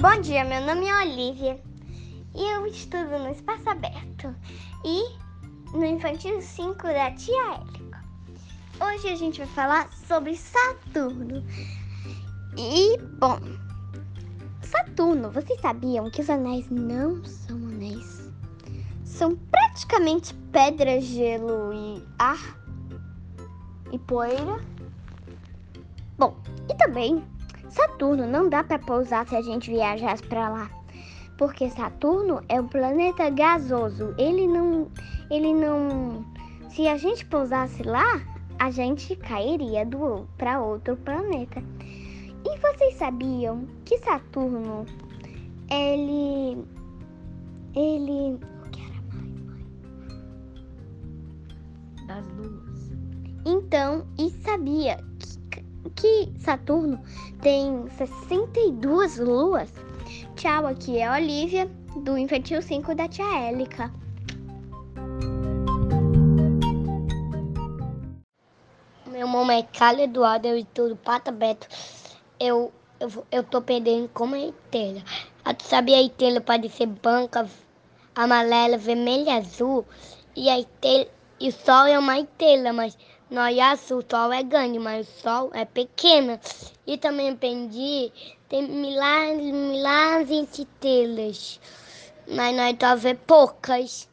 Bom dia, meu nome é Olivia e eu estudo no Espaço Aberto e no Infantil 5 da Tia Élica. Hoje a gente vai falar sobre Saturno. E, bom, Saturno, vocês sabiam que os anéis não são anéis? São praticamente pedra, gelo e ar e poeira. Bom, e também Saturno não dá para pousar se a gente viajasse para lá, porque Saturno é um planeta gasoso. Ele não, ele não. Se a gente pousasse lá, a gente cairia do para outro planeta. E vocês sabiam que Saturno ele ele o que era mais, mãe? Das luas. Então, e sabia que Saturno tem 62 luas. Tchau, aqui é a Olivia, do Infantil 5 da Tia Élica. Meu nome é Carlos Eduardo, eu estudo Pata Beto. Eu, eu, eu tô perdendo como é inteira. Ah, tu sabia a estrela pode ser branca, amarela, vermelha azul? E a estrela, e o sol é uma estrela, mas Iaçu, o sol é grande, mas o sol é pequeno. E também aprendi, tem milhares, milhares de estrelas. Mas nós só vê poucas.